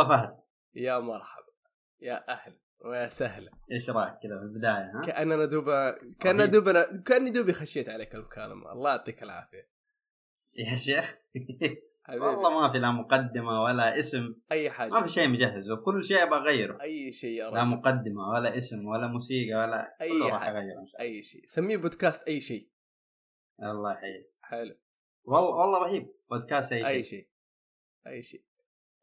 الله فهد. يا مرحبا. يا أهلا ويا سهلا. إيش رأيك كذا في البداية ها؟ كأننا دوبا كان رهيب. دوبا كأني دوبي خشيت عليك المكالمه الله يعطيك العافية. يا شيخ. والله ما في لا مقدمة ولا اسم. أي حاجة. ما في شيء مجهز. وكل شيء أبغى أغيره. أي شيء يا لا رب مقدمة ولا اسم ولا موسيقى ولا أي حاجة. أي شيء. سميه بودكاست أي شيء. الله يحييك. حلو. والله والله رهيب. بودكاست أي أي شيء. شيء. أي شيء.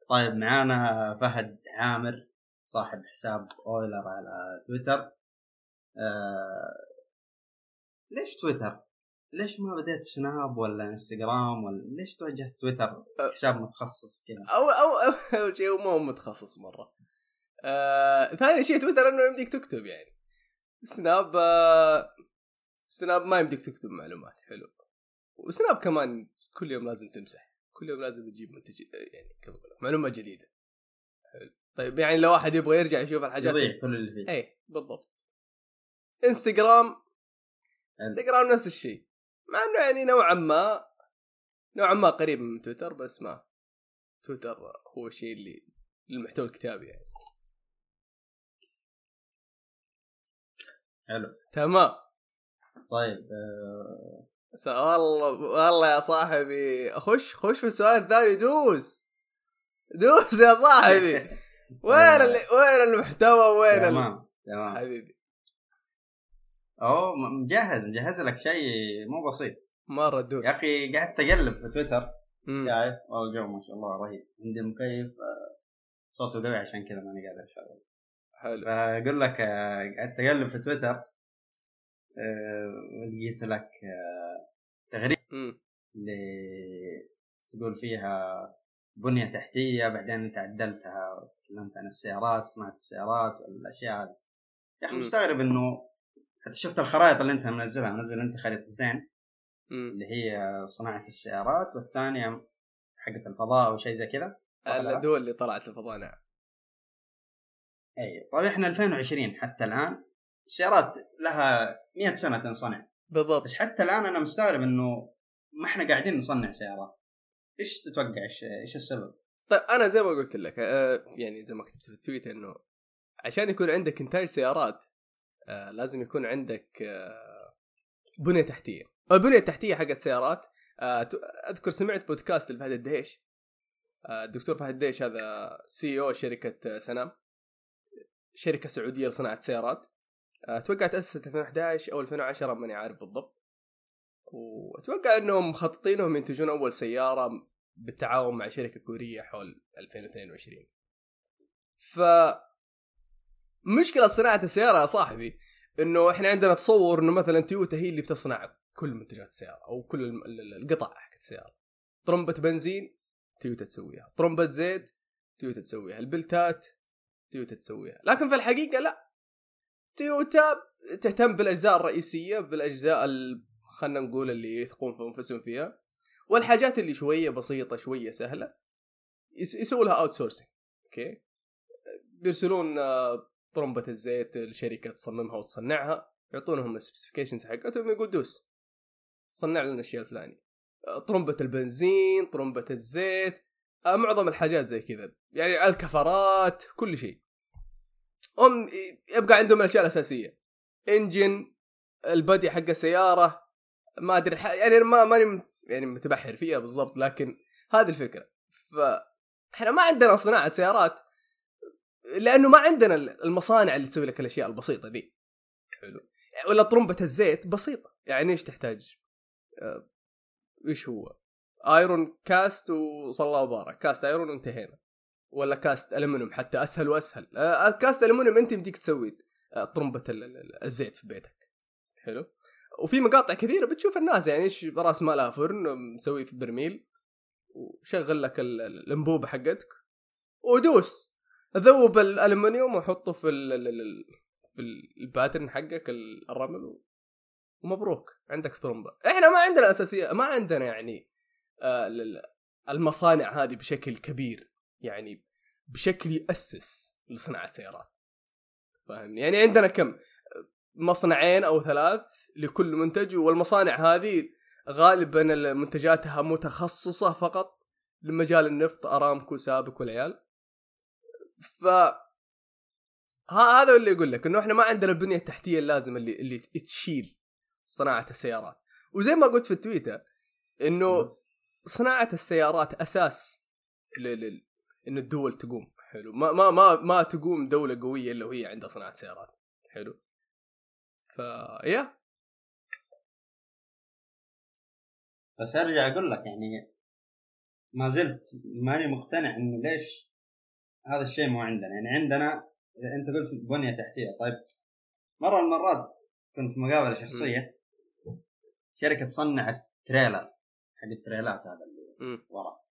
طيب معانا فهد عامر صاحب حساب أويلر على تويتر. آه... ليش تويتر؟ ليش ما بديت سناب ولا إنستغرام ولا ليش توجهت تويتر؟ حساب متخصص كذا؟ أو أو أو أول شيء هو مو متخصص مرة. آه، ثاني شيء تويتر إنه يمديك تكتب يعني. سناب آه، سناب ما يمديك تكتب معلومات حلو. وسناب كمان كل يوم لازم تمسح. كل يوم لازم تجيب منتج يعني كيف أقول معلومة جديدة. حلو. طيب يعني لو واحد يبغى يرجع يشوف الحاجات يضيع كل اللي فيه. إيه بالضبط. إنستغرام. إنستغرام نفس الشيء. مع إنه يعني نوعا ما نوعا ما قريب من تويتر بس ما تويتر هو الشيء اللي للمحتوى الكتابي يعني. حلو. تمام. طيب آه... والله والله يا صاحبي. خش خش في السؤال الثاني دوس. دوس يا صاحبي. وين ال... وين المحتوى؟ وين. تمام تمام. حبيبي. أوه مجهز مجهز لك شيء مو بسيط. مرة دوس. يا أخي قعدت أقلب في تويتر. شايف؟ أو جو ما شاء الله رهيب. عندي المكيف آه، صوته قوي عشان كذا ماني قادر اشغل حلو. فأقول لك آه، قعدت أقلب في تويتر. آه، لقيت لك آه، تغريده. اللي تقول فيها بنية تحتية بعدين انت عدلتها وتكلمت عن السيارات صناعة السيارات والأشياء هذه يا أخي. مستغرب إنه حتى شفت الخرائط اللي انت منزلها منزل انت خريطتين. اللي هي صناعة السيارات والثانية حقت الفضاء أو شيء زي كذا الدول اللي طلعت الفضاء نعم أي طيب إحنا 2020 حتى الآن السيارات لها 100 سنة تنصنع. بالضبط. بس حتى الآن أنا مستغرب إنه ما إحنا قاعدين نصنع سيارات إيش تتوقع؟ إيش إيش السبب؟ طيب أنا زي ما قلت لك آه، يعني زي ما كتبت في التويت إنه عشان يكون عندك إنتاج سيارات آه، لازم يكون عندك آه، بنية تحتية. البنية التحتية حقت سيارات أذكر سمعت بودكاست لفهد الدهيش الدكتور فهد الدهيش هذا سي أو شركة آه، سنام شركة سعودية لصناعة سيارات. أتوقع تاسست 2011 أو 2010 ماني عارف بالضبط. وأتوقع إنهم مخططين انهم ينتجون أول سيارة بالتعاون مع شركة كورية حول 2022 ف مشكلة صناعة السيارة يا صاحبي إنه إحنا عندنا تصور إنه مثلا تويوتا هي اللي بتصنع كل منتجات السيارة أو كل القطع حق السيارة. طرمبة بنزين تويوتا تسويها طرمبة زيت تويوتا تسويها البلتات تويوتا تسويها. لكن في الحقيقة لا. تويوتا تهتم بالأجزاء الرئيسية بالأجزاء ال- خلينا نقول اللي يثقون في أنفسهم فيها. والحاجات اللي شوية بسيطة شوية سهلة يس- يسووا لها outsourcing okay؟ بيرسلون آه، طرمبة الزيت الشركة تصممها وتصنعها يعطونهم ال specifications حقتهم يقول دوس صنع لنا الشيء الفلاني. آه، طرمبة البنزين طرمبة الزيت آه، معظم الحاجات زي كذا. يعني الكفرات كل شيء. هم يبقى عندهم الأشياء الأساسية. engine ال body حق السيارة ما أدري يعني ما ماني يعني متبحر فيها بالضبط لكن هذه الفكرة. ف إحنا ما عندنا صناعة سيارات لأنه ما عندنا المصانع اللي تسوي لك الأشياء البسيطة دي. حلو. ولا طرمبة الزيت بسيطة. يعني إيش تحتاج؟ آه، إيش هو؟ iron cast وصلى وبارك. cast iron وانتهينا. ولا cast aluminum حتى أسهل وأسهل. آه، cast aluminum أنت يمديك تسوي آه، طرمبة ال- ال- الزيت في بيتك. حلو. وفي مقاطع كثيرة بتشوف الناس يعني إيش راس مالها فرن مسوي في برميل وشغل لك ال- ال- الأنبوبة حقتك ودوس. ذوب الالومنيوم وحطه في ال ال ال في الباترن حقك ال- الرمل ومبروك. عندك طرمبة. إحنا ما عندنا أساسية ما عندنا يعني آه ال- ال- المصانع هذه بشكل كبير. يعني بشكل يأسس لصناعة سيارات فاهمني؟ يعني عندنا كم؟ مصنعين أو ثلاث لكل منتج والمصانع هذه غالبا منتجاتها متخصصة فقط لمجال النفط أرامكو سابك والعيال ف ها هذا اللي يقول لك إنه إحنا ما عندنا البنية التحتية اللازمة اللي اللي تشيل صناعة السيارات. وزي ما قلت في التويتر إنه صناعة السيارات أساس انه الدول تقوم. حلو. ما ما ما ما تقوم دولة قوية إلا وهي عندها صناعة سيارات. حلو. ف يا بس أرجع أقول لك يعني ما زلت ماني مقتنع إنه ليش هذا الشيء مو عندنا. يعني عندنا أنت قلت بنية تحتية. طيب. مرة من المرات كنت في مقابلة شخصية. شركة تصنع تريلر. حق التريلات هذا اللي ورا.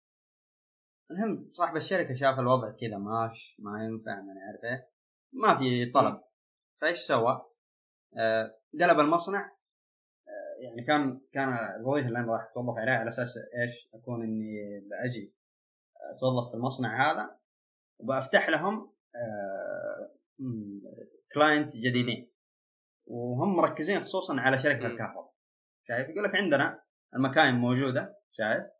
المهم صاحب الشركة شاف الوضع كذا ماش ما ينفع ما إيه ما في طلب. فايش سوى؟ آه قلب المصنع. آه يعني كان كان الوظيفه اللي أنا راح أتوظف عليها على أساس إيش؟ أكون إني بأجي أتوظف في المصنع هذا وبفتح لهم آه client جديدين. وهم مركزين خصوصا على شركة الكهرباء. شايف؟ يقول لك عندنا المكاين موجودة شايف؟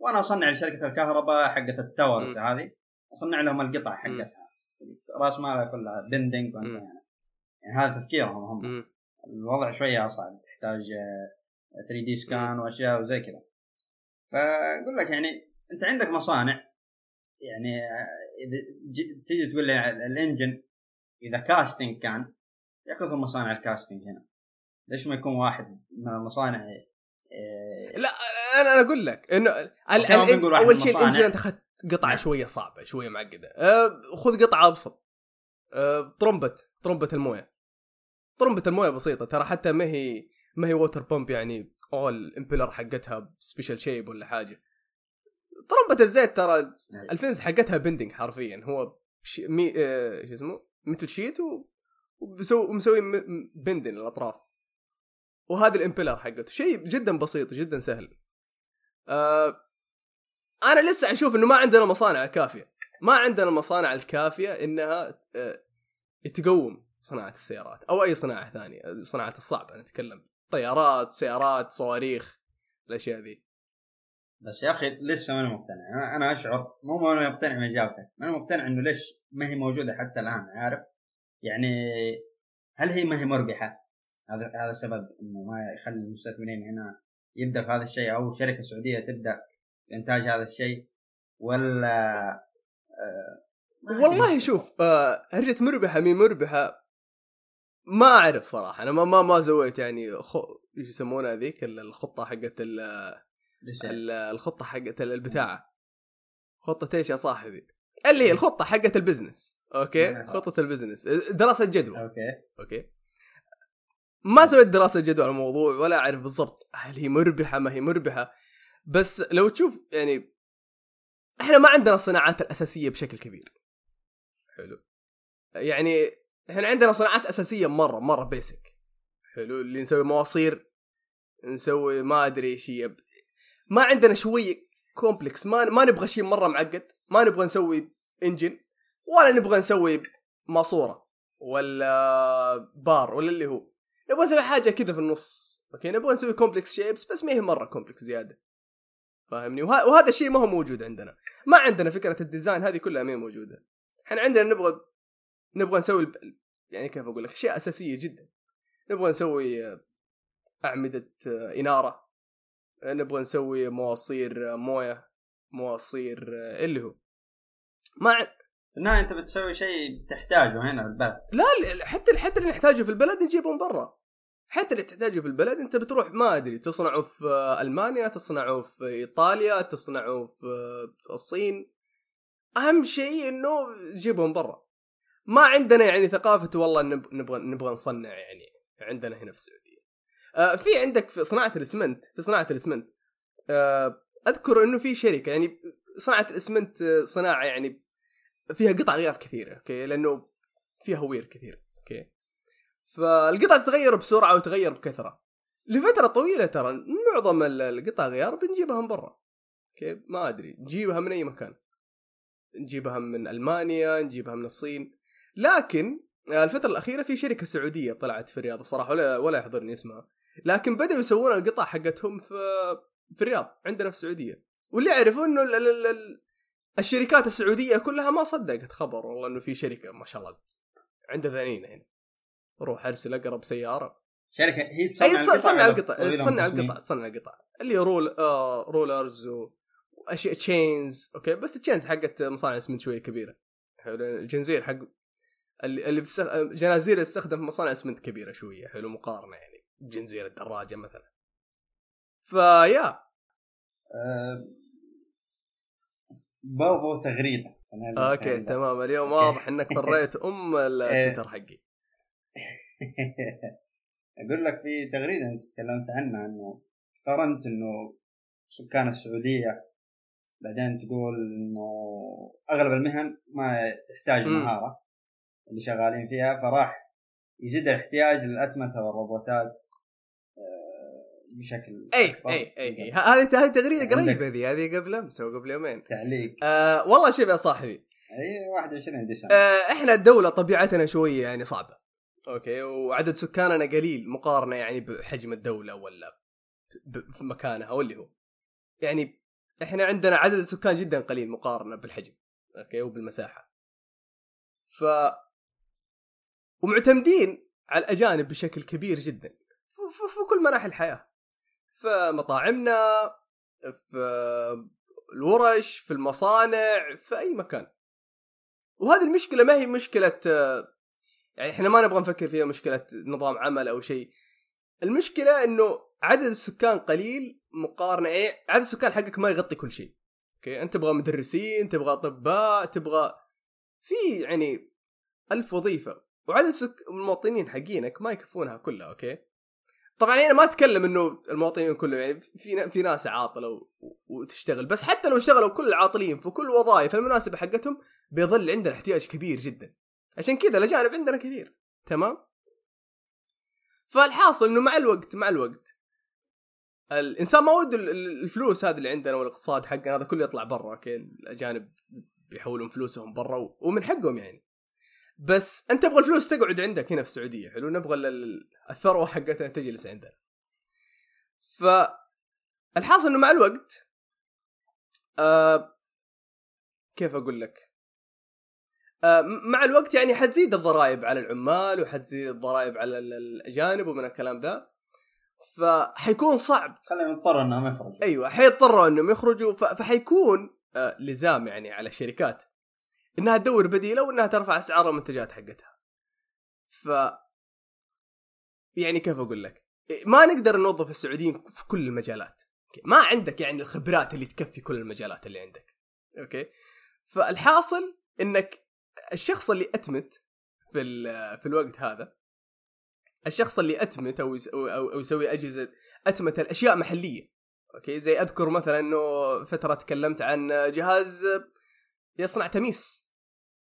وأنا أصنع لشركه الكهرباء حقت التاورز هذه. أصنع لهم القطع حقتها. راس مالها كلها بندنج يعني. يعني هذا تفكيرهم هم. الوضع شوية أصعب تحتاج 3 دي سكان وأشياء وزي كذا. فأقول لك يعني أنت عندك مصانع يعني إذا تيجي تقول لي ال engine إذا casting كان يأخذ مصانع ال casting هنا. ليش ما يكون واحد من المصانع إيه لا أنا أنا أقول لك إنه أول شيء ال engine انت أخذت قطعة نعم. شوية صعبة شوية معقدة. أه خذ قطعة أبسط. أه طرمبه الموية. طرمبه الموية بسيطة ترى حتى ما هي ما هي water pump يعني اول ال impeller حقتها special shape ولا حاجة. طرمبه الزيت ترى نعم. ال fins حقتها bending حرفيا. هو مي آه شو اسمه؟ مثل sheet ومسوي ومسوي bending الاطراف وهذا ال impeller حقته. شيء جدا بسيط جدا سهل. آه أنا لسه أشوف إنه ما عندنا مصانع كافية. ما عندنا المصانع الكافية إنها آه تقوم صناعة السيارات أو أي صناعة ثانية صناعة الصعبة نتكلم طيارات سيارات صواريخ الأشياء ذي. بس يا أخي لسه ماني مقتنع؟ أنا أشعر مو ماني مقتنع من إجابتك ماني مقتنع إنه ليش ما هي موجودة حتى الآن عارف؟ يعني هل هي ما هي مربحة؟ هذا هذا سبب إنه ما يخلي المستثمرين هنا يبدأ في هذا الشيء أو شركة سعودية تبدأ في إنتاج هذا الشيء ولا آه والله شوف آه هرجة مربحة مي مربحة ما أعرف صراحة أنا ما ما ما سويت يعني خ... إيش يسمونها ذيك الخطة حقت ال... الخطة حقت البتاعة. خطة إيش يا صاحبي؟ اللي هي الخطة حقت ال business okay؟ نعم. خطة ال business دراسة جدوى okay. okay؟ ما سويت دراسة جدوى على الموضوع ولا أعرف بالضبط هل هي مربحة ما هي مربحة. بس لو تشوف يعني إحنا ما عندنا الصناعات الأساسية بشكل كبير. حلو. يعني إحنا عندنا صناعات أساسية مرة مرة basic حلو. اللي نسوي مواصير نسوي ما أدري إيش هي. ما عندنا شوية complex ما ما نبغى شيء مرة معقد. ما نبغى نسوي engine ولا نبغى نسوي ماسورة ولا بار ولا اللي هو. نبغى نسوي حاجة كذا في النص. okay نبغى نسوي complex shapes بس ما هي مرة complex زيادة. فاهمني؟ وه... وهذا الشيء ما هو موجود عندنا. ما عندنا فكرة ال design هذه كلها ما هي موجودة. إحنا عندنا نبغى نبغى نسوي الب... يعني كيف أقول لك؟ أشياء أساسية جدا. نبغى نسوي أعمدة إنارة. نبغى نسوي مواصير موية مواصير اللي هو. ما ع... في النهايه أنت بتسوي شيء تحتاجه هنا في البلد. لا حتى حتى اللي نحتاجه في البلد نجيبه من برا. حتى اللي تحتاجه في البلد أنت بتروح ما أدري تصنعه في ألمانيا تصنعه في إيطاليا تصنعه في الصين. أهم شيء إنه تجيبه من برا. ما عندنا يعني ثقافة والله نبغى نبغى نصنع يعني عندنا هنا في السعودية. آه في عندك في صناعة الاسمنت في صناعة الاسمنت. آه أذكر إنه في شركة يعني صناعة الاسمنت صناعة يعني فيها قطع غيار كثيرة okay؟ لأنه فيها wear كثير okay؟ فالقطع تتغير بسرعة وتغير بكثرة. لفترة طويلة ترى معظم القطع غيار بنجيبها من برا. أوكي؟ ما أدري. نجيبها من أي مكان. نجيبها من ألمانيا نجيبها من الصين. لكن الفترة الأخيرة في شركة سعودية طلعت في الرياض الصراحة ولا ولا يحضرني اسمها. لكن بدأوا يسوون القطع حقتهم في في الرياض عندنا في السعودية. واللي يعرفوا إنه الشركات السعودية كلها ما صدقت خبر والله إنه في شركة ما شاء الله عندها ذنين هنا. روح ارسل اقرب سيارة. شركة هي تصنع تص- تصنع القطع تصنع؟ القطع تصنع القطع. اللي roll آه rollers و- واشياء chains okay؟ بس ال chains حقت مصانع اسمنت شوية كبيرة. حلو الجنزير حق اللي اللي بتستخ... جنازير تستخدم في مصانع اسمنت كبيرة شوية حلو مقارنة يعني جنزير الدراجة مثلا. فيا آه، بابو تغريدة. okay. تمام اليوم واضح إنك فريت أم التويتر حقي. أقول لك في تغريدة أنت تكلمت عنها إنه قارنت إنه سكان السعودية بعدين تقول إنه أغلب المهن ما تحتاج. مهارة اللي شغالين فيها فراح يزيد الاحتياج للأتمتة والروبوتات آه، بشكل أي أكبر. أي أي هذه هذه تغريدة قريبة ذي هذه قبل أمس أو قبل يومين تعليق آه والله شوف يا صاحبي أي 21 ديسمبر آه، إحنا الدولة طبيعتنا شوية يعني صعبة. okay وعدد سكاننا قليل مقارنة يعني بحجم الدولة ولا في مكانها واللي هو. يعني إحنا عندنا عدد السكان جدا قليل مقارنة بالحجم. okay وبالمساحة. ف ومعتمدين على الأجانب بشكل كبير جدا في, كل مناحي الحياة. في مطاعمنا في الورش في المصانع في أي مكان. وهذه المشكلة ما هي مشكلة يعني إحنا ما نبغى نفكر فيها مشكلة نظام عمل أو شيء. المشكلة إنه عدد السكان قليل مقارنة إيه عدد السكان حقك ما يغطي كل شيء. أوكي؟ أنت تبغى مدرسين تبغى أطباء تبغى في يعني ألف وظيفة. وعدد السك... المواطنين حقينك ما يكفونها كلها أوكي؟ طبعا أنا ما أتكلم إنه المواطنين كلهم يعني في في ناس عاطلة و... وتشتغل. بس حتى لو اشتغلوا كل العاطلين في كل الوظائف المناسبة حقتهم بيظل عندنا احتياج كبير جدا. عشان كذا الأجانب عندنا كثير. تمام؟ فالحاصل إنه مع الوقت مع الوقت الإنسان ما وده ال- ال- الفلوس هذه اللي عندنا والاقتصاد حقنا هذا كله يطلع برا أوكي؟ الأجانب بيحولون فلوسهم برا ومن حقهم يعني. بس أنت تبغى الفلوس تقعد عندك هنا في السعودية حلو؟ نبغى ال- ال- الثروة حقتنا تجلس عندنا. ف الحاصل إنه مع الوقت آه كيف أقول لك؟ مع الوقت يعني حتزيد الضرائب على العمال وحتزيد الضرائب على ال- الأجانب ومن الكلام ذا فحيكون صعب خلينا نضطر إنهم يخرجوا أيوه حيضطروا إنهم يخرجوا فحيكون آه لزام يعني على الشركات إنها تدور بديلة وإنها ترفع أسعار المنتجات حقتها. ف يعني كيف أقول لك؟ ما نقدر نوظف السعوديين في كل المجالات. ما عندك يعني الخبرات اللي تكفي كل المجالات اللي عندك. أوكي؟ فالحاصل إنك الشخص اللي أتمت في ال- في الوقت هذا الشخص اللي أتمت أو أو أو- أو يسوي أجهزة أتمتة الأشياء محلية. أوكي؟ زي أذكر مثلا إنه فترة تكلمت عن جهاز يصنع تميس.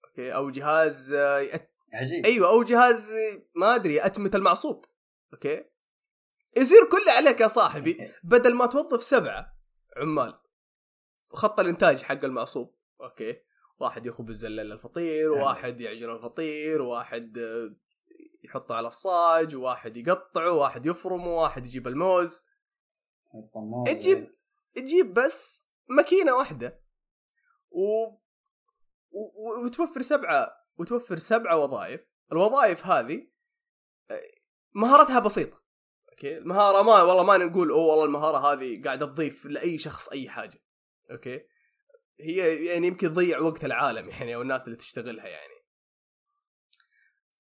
أوكي؟ أو جهاز يأت... عجيب. أيوه أو جهاز ما أدري أتمتة المعصوب. أوكي؟ يصير كله عليك يا صاحبي بدل ما توظف سبعة عمال خط الإنتاج حق المعصوب. أوكي؟ واحد يخبز ال- الفطير واحد يعجن الفطير واحد آه، يحطه على الصاج واحد يقطعه واحد يفرمه واحد يجيب الموز. تجيب تجيب بس ماكينة واحدة. و... و... وتوفر سبعة وتوفر سبعة وظائف. الوظائف هذه آه، مهارتها بسيطة. أوكي؟ المهارة ما والله ما نقول أوه والله المهارة هذه قاعدة تضيف لأي شخص أي حاجة. أوكي؟ هي يعني يمكن تضيع وقت العالم يعني أو الناس اللي تشتغلها يعني.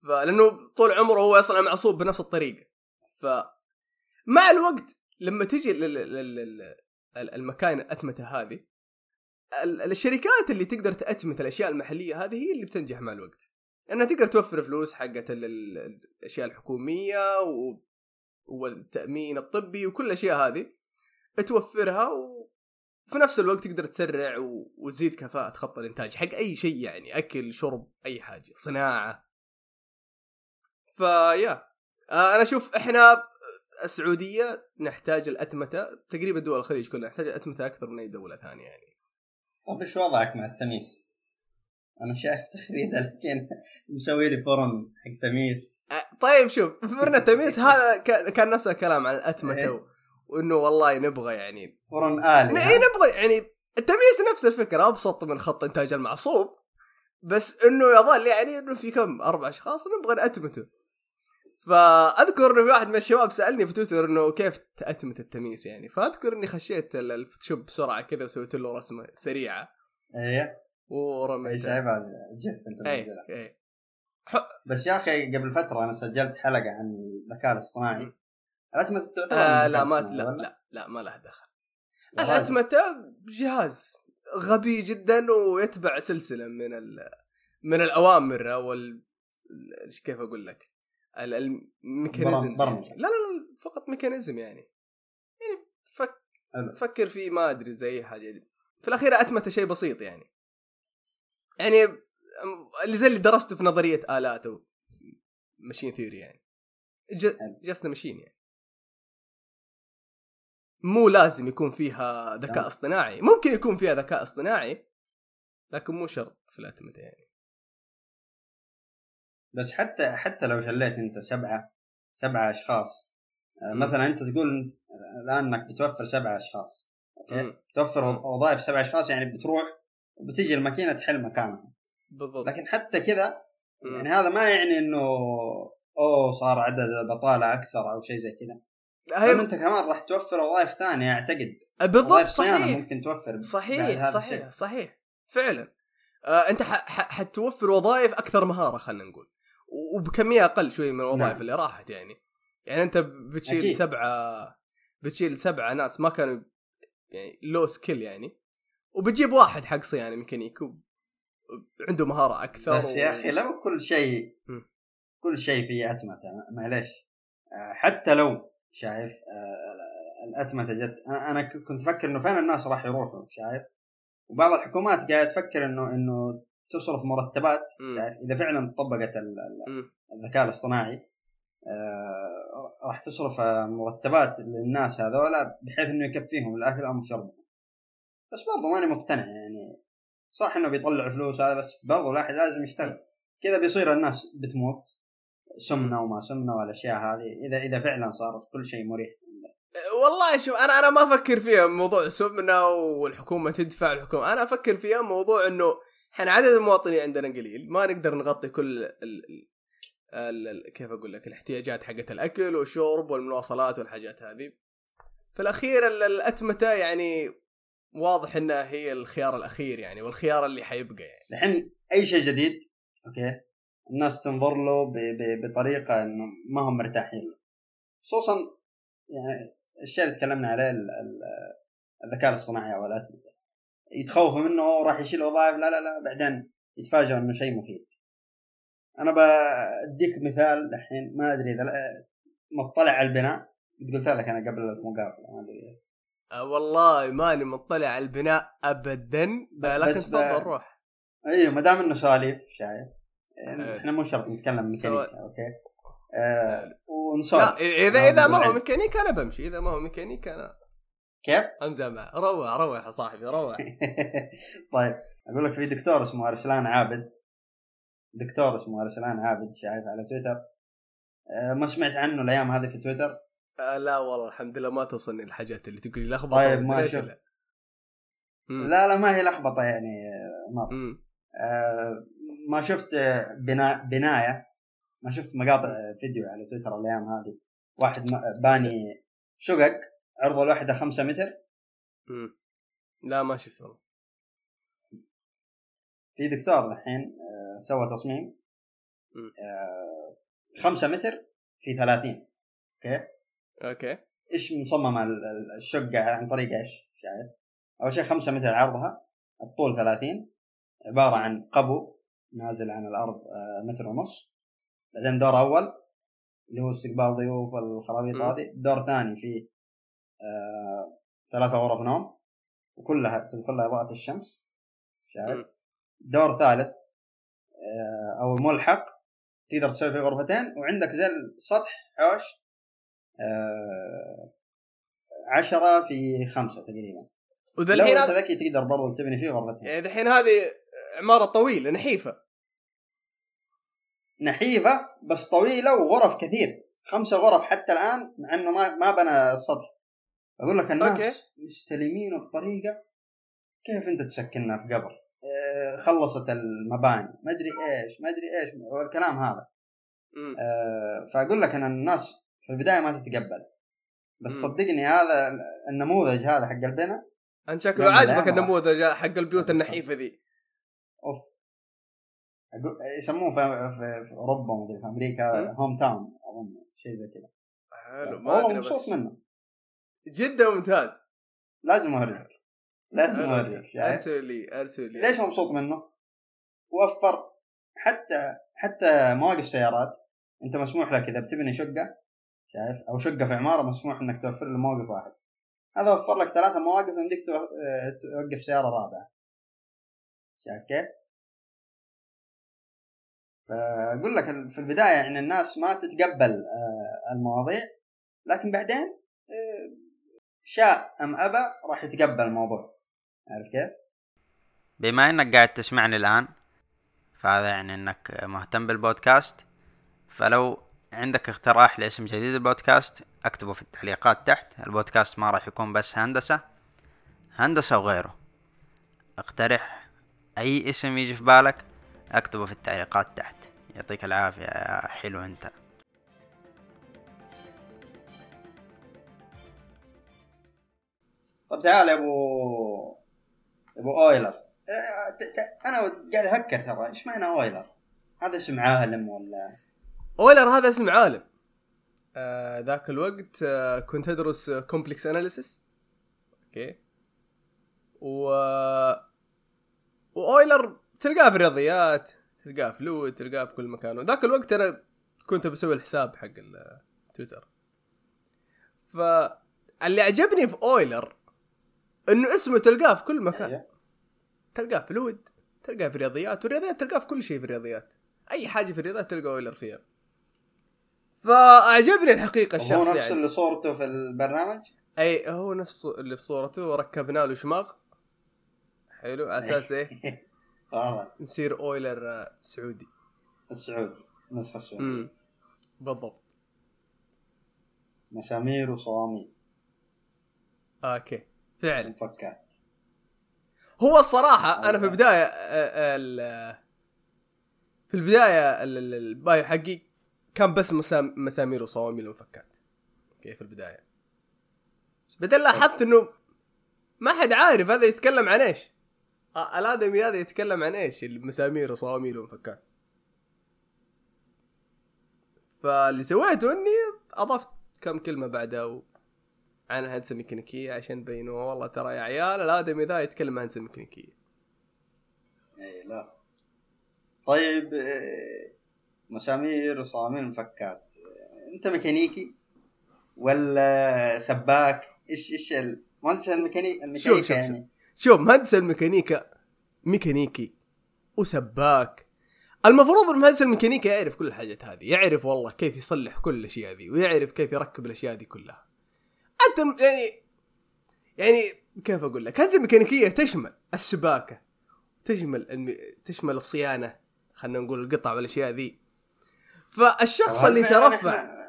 فلأنه طول عمره هو يصنع معصوب بنفس الطريقة. ف مع الوقت لما تجي لل- لل- لل- المكاين الأتمتة هذه ال- الشركات اللي تقدر تأتمت الأشياء المحلية هذه هي اللي بتنجح مع الوقت. لأنها تقدر توفر فلوس حقت ال- ال- الأشياء الحكومية و... والتأمين الطبي وكل الأشياء هذه توفرها وفي نفس الوقت تقدر تسرع و... وتزيد كفاءة خط الإنتاج حق أي شيء يعني أكل شرب أي حاجة صناعة فيا آه، أنا أشوف إحنا السعودية نحتاج الأتمتة تقريبا دول الخليج كلها نحتاج الأتمتة أكثر من أي دولة ثانية يعني طيب إيش وضعك مع التميس؟ أنا شايف تخريده لكن مسوي لي فرن حق تميس آه، طيب شوف فرن التمييز هذا كان نفس الكلام عن الأتمتة إيه. وإنه والله نبغى يعني فرن آلي ن- ها؟ اي نبغى يعني التمييز نفس الفكرة أبسط من خط إنتاج المعصوب بس إنه يظل يعني إنه في كم أربع أشخاص نبغى نأتمته. فأذكر إنه في واحد من الشباب سألني في تويتر إنه كيف تأتمت التميس يعني؟ فأذكر إني خشيت ال- ال Photoshop بسرعة كذا وسويت له رسمة سريعة. إيه. ورميت GIF أنت إي منزلها. اي بس يا أخي قبل فترة أنا سجلت حلقة عن الذكاء الاصطناعي. الأتمتة تعتبر آه لا ما لا؟ لا لا ما له دخل. الأتمتة جهاز غبي جدا ويتبع سلسلة من ال... من الأوامر أو ال... كيف أقول لك ال- ال mechanism. يعني. لا لا لا فقط mechanism يعني يعني فك... فكر فيه ما أدري زي أي حاجة دي. في الأخير أتمتة شيء بسيط يعني يعني اللي زي اللي درسته في نظرية آلات أو machine theory يعني. just a machine يعني مو لازم يكون فيها ذكاء. اصطناعي ممكن يكون فيها ذكاء اصطناعي لكن مو شرط في الاتمته يعني بس حتى حتى لو شليت أنت سبعة سبعة أشخاص آه،. مثلا أنت تقول الآن إنك بتوفر سبعة أشخاص أوكي. توفر. وظائف سبعة أشخاص يعني بتروح وبتيجي الماكينة تحل مكانهم بالضبط لكن حتى كذا. يعني هذا ما يعني إنه أوه صار عدد البطاله أكثر أو شيء زي كذا هي- لأن انت كمان راح توفر وظائف ثانية أعتقد. بالضبط صحيح. ممكن توفر بعد صحيح صحيح الشيء. صحيح فعلا. آه أنت ح- ح- حتوفر وظائف أكثر مهارة خلينا نقول. و- وبكمية أقل شوي من الوظائف نعم. اللي راحت يعني. يعني أنت بتشيل أكيد. سبعة بتشيل سبعة ناس ما كانوا يعني لو سكيل يعني. وبتجيب واحد حق صيانة ميكانيكي و- عنده مهارة أكثر بس يا أخي لو كل شيء. كل شيء فيه اتمته معليش. آه، حتى لو شايف آه، الأتمتة جت. أنا أنا ك- كنت أفكر إنه فين الناس راح يروحوا شايف؟ وبعض الحكومات قاعدة تفكر إنه إنه تصرف مرتبات. شايف؟ إذا فعلا طبقت. الذكاء الاصطناعي آه، راح تصرف آه، مرتبات للناس هذولا بحيث إنه يكفيهم الاكلهم وشربهم بس برضو ماني مقتنع يعني صح إنه بيطلع فلوس هذا بس برضو الواحد لازم يشتغل. كذا بيصير الناس بتموت. سمنة وما سمنة والأشياء هذه. إذا إذا فعلا صار كل شيء مريح والله شوف أنا أنا ما أفكر فيها موضوع سمنه والحكومة تدفع الحكومة. أنا أفكر فيها موضوع إنه إحنا عدد المواطنين عندنا قليل. ما نقدر نغطي كل ال ال ال كيف أقول لك الاحتياجات حقت الأكل والشرب والمواصلات والحاجات هذه. في الأخير ال- الأتمتة يعني واضح إنها هي الخيار الأخير يعني والخيار اللي حيبقى يعني. الحين أي شيء جديد أوكي الناس تنظر له ب- ب- بطريقة إنه ما هم مرتاحين له. خصوصا يعني الشيء اللي تكلمنا عليه ال- ال- الذكاء الاصطناعي أو الاتمته يتخوفوا منه راح يشيل وظائف لا لا لا بعدين يتفاجئوا إنه شيء مفيد. أنا بديك مثال دحين ما أدري إذا مطلع على البناء. قلت لك أنا قبل المقابله ما أدري. أه والله ماني مطلع على البناء ابدا لكن تفضل روح. أيوه ما دام إنه سواليف شايف. إحنا مو شرط نتكلم ميكانيكا أوكي آه. ونسولف لا اذا إذا ما هو بالعلم. ميكانيك أنا بمشي إذا ما هو ميكانيك أنا كيف؟ امزح معه روح روح يا صاحبي روح طيب أقول لك في دكتور اسمه أرسلان عابد دكتور اسمه أرسلان عابد شايف على تويتر آه ما سمعت عنه الأيام هذه في تويتر آه لا والله الحمد لله ما توصلني الحاجات اللي تقول لي لخبطة طيب، ما. لا. لا ما هي لخبطة يعني آه، مره مم. آه ما شفت آه، بنا بناية ما شفت مقاطع آه، فيديو على تويتر الأيام هذه. واحد باني شقق عرض الواحده خمسة متر. مم. لا ما شفت والله. في دكتور الحين آه، سوى تصميم. خمسة متر في 30 أوكي؟ أوكي. إيش مصممة ال- الشقة؟ عن طريق إيش؟ شايف؟ أول شيء 5 متر عرضها الطول 30 عبارة عن قبو. نازل عن الأرض آه، متر ونص. بعدين دور أول اللي هو استقبال ضيوف الخرابيط. هذه. دور ثاني فيه آه، ثلاثة غرف نوم وكلها تدخلها إضاءة الشمس. شايف؟ دور ثالث آه، أو ملحق تقدر تسوي فيه غرفتين وعندك زي السطح حوش آه، عشرة في خمسة تقريبا. وذا الحين هذا ذكي تقدر برضو تبني فيه غرفتين. يعني الحين هذه عمارة طويلة نحيفة نحيفة بس طويلة وغرف كثير خمسة غرف حتى الآن مع إنه ما ما بنى السطح أقول لك الناس أوكي. مستلمينه بطريقة كيف أنت تسكننا في قبر آه، خلصت المباني ما أدري إيش ما أدري إيش والكلام هذا. آه، فأقول لك إن الناس في البداية ما تتقبل بس مم. صدقني هذا. النموذج هذا حق البنا انت شكله عاجبك النموذج حق البيوت النحيفة ذي أوف. يسموه في, في, في أوروبا ما أدري في أمريكا. هوم تاون أظن شيء زي كذا. حلو ما والله أدري مبسوط بس. منه. جدا ممتاز. لازم أوريك. لازم أوريك؟ أرسل لي أرسل لي. ليش مبسوط منه؟ وفر. حتى حتى مواقف سيارات أنت مسموح لك إذا بتبني شقة شايف؟ أو شقة في عمارة مسموح إنك توفر له موقف واحد. هذا وفر لك ثلاثة مواقف يمديك آه، توقف شايف كيف؟ فأقول لك في البداية يعني الناس ما تتقبل آه، المواضيع لكن بعدين آه، شاء أم أبى راح يتقبل الموضوع عارف كيف؟ بما إنك قاعد تسمعني الآن فهذا يعني إنك مهتم بالبودكاست فلو عندك اقتراح لاسم جديد للبودكاست اكتبه في التعليقات تحت البودكاست ما راح يكون بس هندسة هندسة وغيره اقترح أي اسم يجي في بالك اكتبه في التعليقات تحت. يعطيك العافية يا حلو أنت. طب تعال يا أبو أبو أويلر. ت- ت- أنا قاعد أفكر ترى إيش معنى أويلر؟ هذا اسم عالم ولا؟ أويلر هذا اسم عالم. آه ذاك الوقت آه كنت أدرس complex analysis أوكي. و وأويلر تلقاه في الرياضيات تلقاه في لويد تلقاه في كل مكان. وذاك الوقت أنا كنت بسوي الحساب حق التويتر فاللي عجبني في أويلر إنه اسمه تلقاه في كل مكان. أيوه. تلقاه في لود تلقاه في الرياضيات والرياضيات تلقاه في كل شيء في الرياضيات. أي حاجة في الرياضيات تلقى أويلر فيها. فأعجبني الحقيقة هو الشخص نفس يعني. اللي صورته في البرنامج؟ أي هو نفس اللي في صورته وركبنا له شماغ حلو. على أساس إيه؟ واضح نصير أويلر آه، سعودي. السعودي النسخة السعودية. امم بالضبط. مسامير وصواميل أوكي. فعلا. مفكات هو الصراحة أنا في أيوة. البداية آه، ال- في البداية ال- ال- ال bio حقي كان بس مسام- مسامير وصواميل ومفكات أوكي في البداية. بس بعدين لاحظت إنه ما حد عارف هذا يتكلم عن إيش. آه، الادمي هذا يتكلم عن إيش؟ المسامير وصواميل ومفكات. فاللي سويته إني أضفت كم كلمة بعدها و... عن الهندسة الميكانيكية عشان يبينوا والله ترى يا عيال الادمي ذا يتكلم عن الهندسة الميكانيكية اي لا. طيب آه، مسامير وصواميل مفكات أنت ميكانيكي ولا سباك؟ إيش إيش ال- مهندس الميكانيك شوف الميكانيكا شوف يعني. شوف مهندس الميكانيكا ميكانيكي وسباك. المفروض المهندس الميكانيكا يعرف كل الحاجات هذه يعرف والله كيف يصلح كل الأشياء ذي ويعرف كيف يركب الأشياء دي كلها. أنت يعني يعني كيف أقول لك؟ هندسة الميكانيكية تشمل السباكة تشمل الم... تشمل الصيانة خلينا نقول القطع والأشياء ذي فالشخص اللي ترفع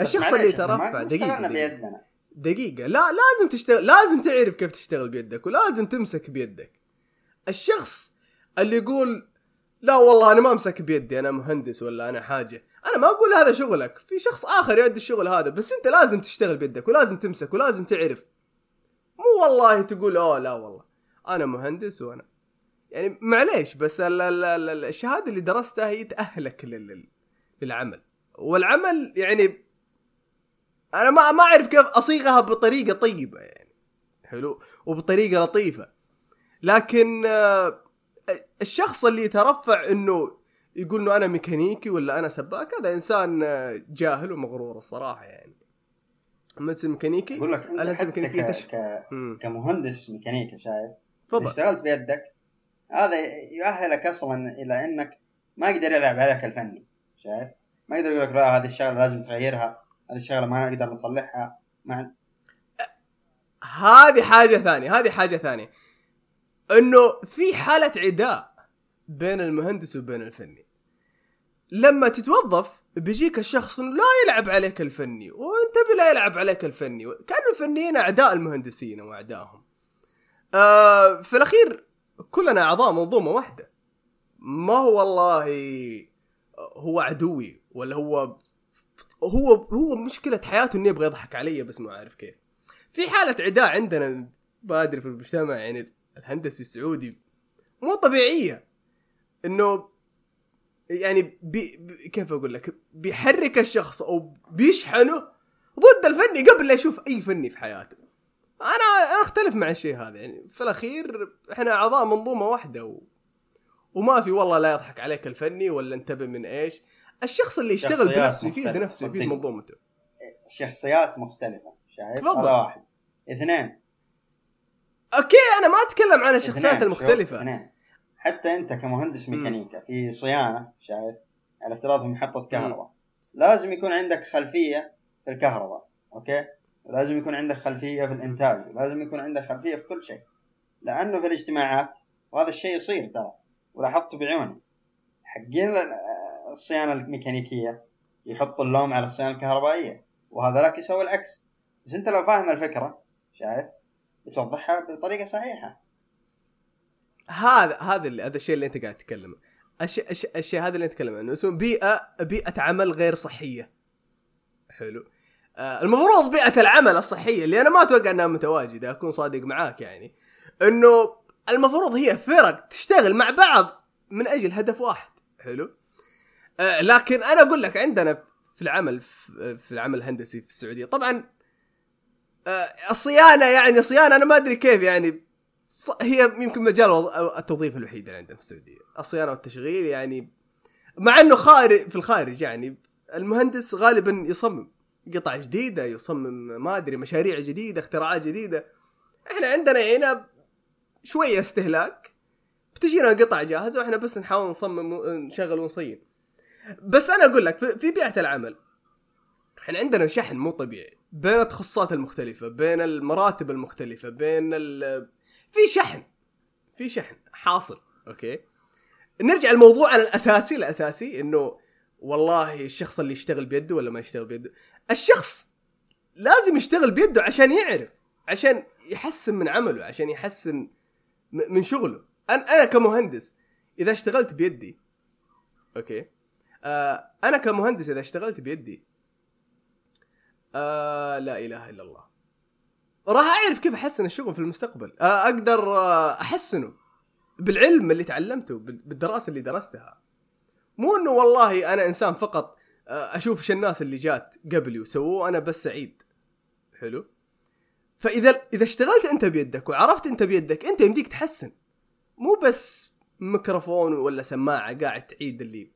الشخص اللي ما- يترفع ما دقيقة. لا لازم تشتغل لازم تعرف كيف تشتغل بيدك ولازم تمسك بيدك. الشخص اللي يقول لا والله أنا ما أمسك بيدي أنا مهندس ولا أنا حاجة. أنا ما أقول هذا شغلك في شخص آخر يؤدي الشغل هذا بس أنت لازم تشتغل بيدك ولازم تمسك ولازم تعرف. مو والله تقول أوه لا والله أنا مهندس وأنا يعني معليش بس ال- ال- ال- ال- الشهادة اللي درستها هي تأهلك لل- لل- للعمل. والعمل يعني أنا ما ما أعرف كيف أصيغها بطريقة طيبة يعني. حلو؟ وبطريقة لطيفة. لكن آه، الشخص اللي يترفع إنه يقول إنه أنا ميكانيكي ولا أنا سباك هذا إنسان آه، جاهل ومغرور الصراحة يعني. المهندس الميكانيكي أقول لك الهندسه حتى الميكانيكيه ك... كمهندس ميكانيكا شايف تفضل. اشتغلت بيدك هذا يؤهلك أصلا إلى إنك ما يقدر يلعب عليك الفني شايف؟ ما يقدر يقول لك لا هذه الشغلة لازم تغيرها. هذه الشغله ما نقدر نصلحها مع هذه حاجة ثانية هذه حاجة ثانية. إنه في حالة عداء بين المهندس وبين الفني. لما تتوظف بيجيك الشخص إنه لا يلعب عليك الفني وأنت بلا يلعب عليك الفني. كانوا الفنيين أعداء المهندسين واعدائهم آه في الأخير كلنا أعضاء منظومة واحدة. ما هو والله هو عدوي ولا هو هو هو مشكلة حياته إنه يبغى يضحك علي بس ما عارف كيف. في حالة عداء عندنا بادري في المجتمع يعني الهندسي السعودي مو طبيعية. إنه يعني بي بي كيف أقول لك؟ بيحرك الشخص أو بيشحنه ضد الفني قبل لا يشوف أي فني في حياته. أنا أنا أختلف مع الشيء هذا يعني في الأخير إحنا أعضاء منظومة واحدة و... وما في والله لا يضحك عليك الفني ولا انتبه من إيش. الشخص اللي يشتغل بنفسه يفيد. نفسه يفيد. منظومته. شخصيات مختلفة شايف. هذا واحد اثنين. أوكي أنا ما اتكلم عن الشخصيات المختلفة. اثنين. حتى انت كمهندس. ميكانيكا في صيانة شايف؟ على افتراض محطة كهرباء. لازم يكون عندك خلفية في الكهرباء أوكي؟ ولازم يكون عندك خلفية في الإنتاج ولازم يكون عندك خلفية في كل شيء. لأنه في الاجتماعات وهذا الشيء يصير ترى. ولاحظته بعيوني حقين ال- الصيانة الميكانيكية يحطوا اللوم على الصيانة الكهربائية وهذاك يسوي العكس. بس أنت لو فاهم الفكرة شايف؟ بتوضحها بطريقة صحيحة. هذا هذا هذا الشيء اللي أنت قاعد تتكلم. الشيء الشيء, الشيء هذا اللي نتكلم عنه. اسمه بيئه بيئة عمل غير صحية. حلو. آه المفروض بيئة العمل الصحية اللي أنا ما أتوقع إنها متواجدة أكون صادق معاك يعني. إنه المفروض هي فرق تشتغل مع بعض من أجل هدف واحد. حلو؟ آه لكن أنا أقول لك عندنا في العمل في العمل الهندسي في السعودية طبعا آه الصيانة يعني صيانة أنا ما أدري كيف يعني هي يمكن مجال وظ- التوظيف الوحيد اللي عندنا في السعودية. الصيانة والتشغيل يعني مع إنه خارج في الخارج يعني المهندس غالبا يصمم قطع جديدة يصمم ما أدري مشاريع جديدة اختراعات جديدة. إحنا عندنا هنا شوية استهلاك بتجينا قطع جاهزة وإحنا بس نحاول نصمم ونشغل ونصين. بس أنا أقول لك في بيئة العمل إحنا عندنا شحن مو طبيعي. بين التخصصات المختلفة بين المراتب المختلفة بين ال في شحن في شحن حاصل أوكي؟ نرجع الموضوع الأساسي الأساسي إنه والله الشخص اللي يشتغل بيده ولا ما يشتغل بيده؟ الشخص لازم يشتغل بيده عشان يعرف عشان يحسن من عمله عشان يحسن من شغله. أنا أنا كمهندس إذا اشتغلت بيدي أوكي؟ آه أنا كمهندس إذا اشتغلت بيدي آه لا إله إلا الله. راح أعرف كيف أحسن الشغل في المستقبل. آه أقدر أحسنه بالعلم اللي تعلمته بال- بالدراسة اللي درستها. مو إنه والله أنا إنسان فقط أشوف إيش الناس اللي جات قبلي وسووه أنا بس سعيد. حلو؟ فإذا إذا اشتغلت أنت بيدك وعرفت أنت بيدك أنت يمديك تحسن. مو بس ميكروفون ولا سماعة قاعد تعيد اللي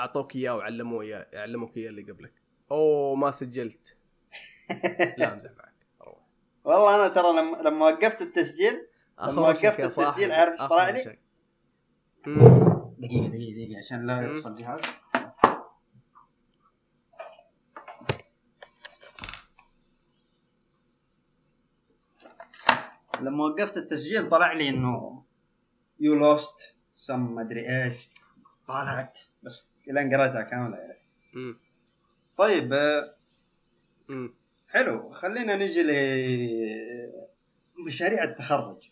أعطوك إياه وعلموه إياه علموك إياه اللي قبلك. أوه ما سجلت. لا أمزح معك. أروح. والله أنا ترى لما لما وقفت التسجيل لما وقفت التسجيل عارف إيش طلع لي؟ دقيقة دقيقة دقيقة عشان لا. يدخل جهاز. لما وقفت التسجيل طلع لي إنه يو لوست سم مدري إيش. طلعت. بس إلين قريتها عرفت مم. طيب آه، مم. حلو. خلينا نجي ل مشاريع التخرج.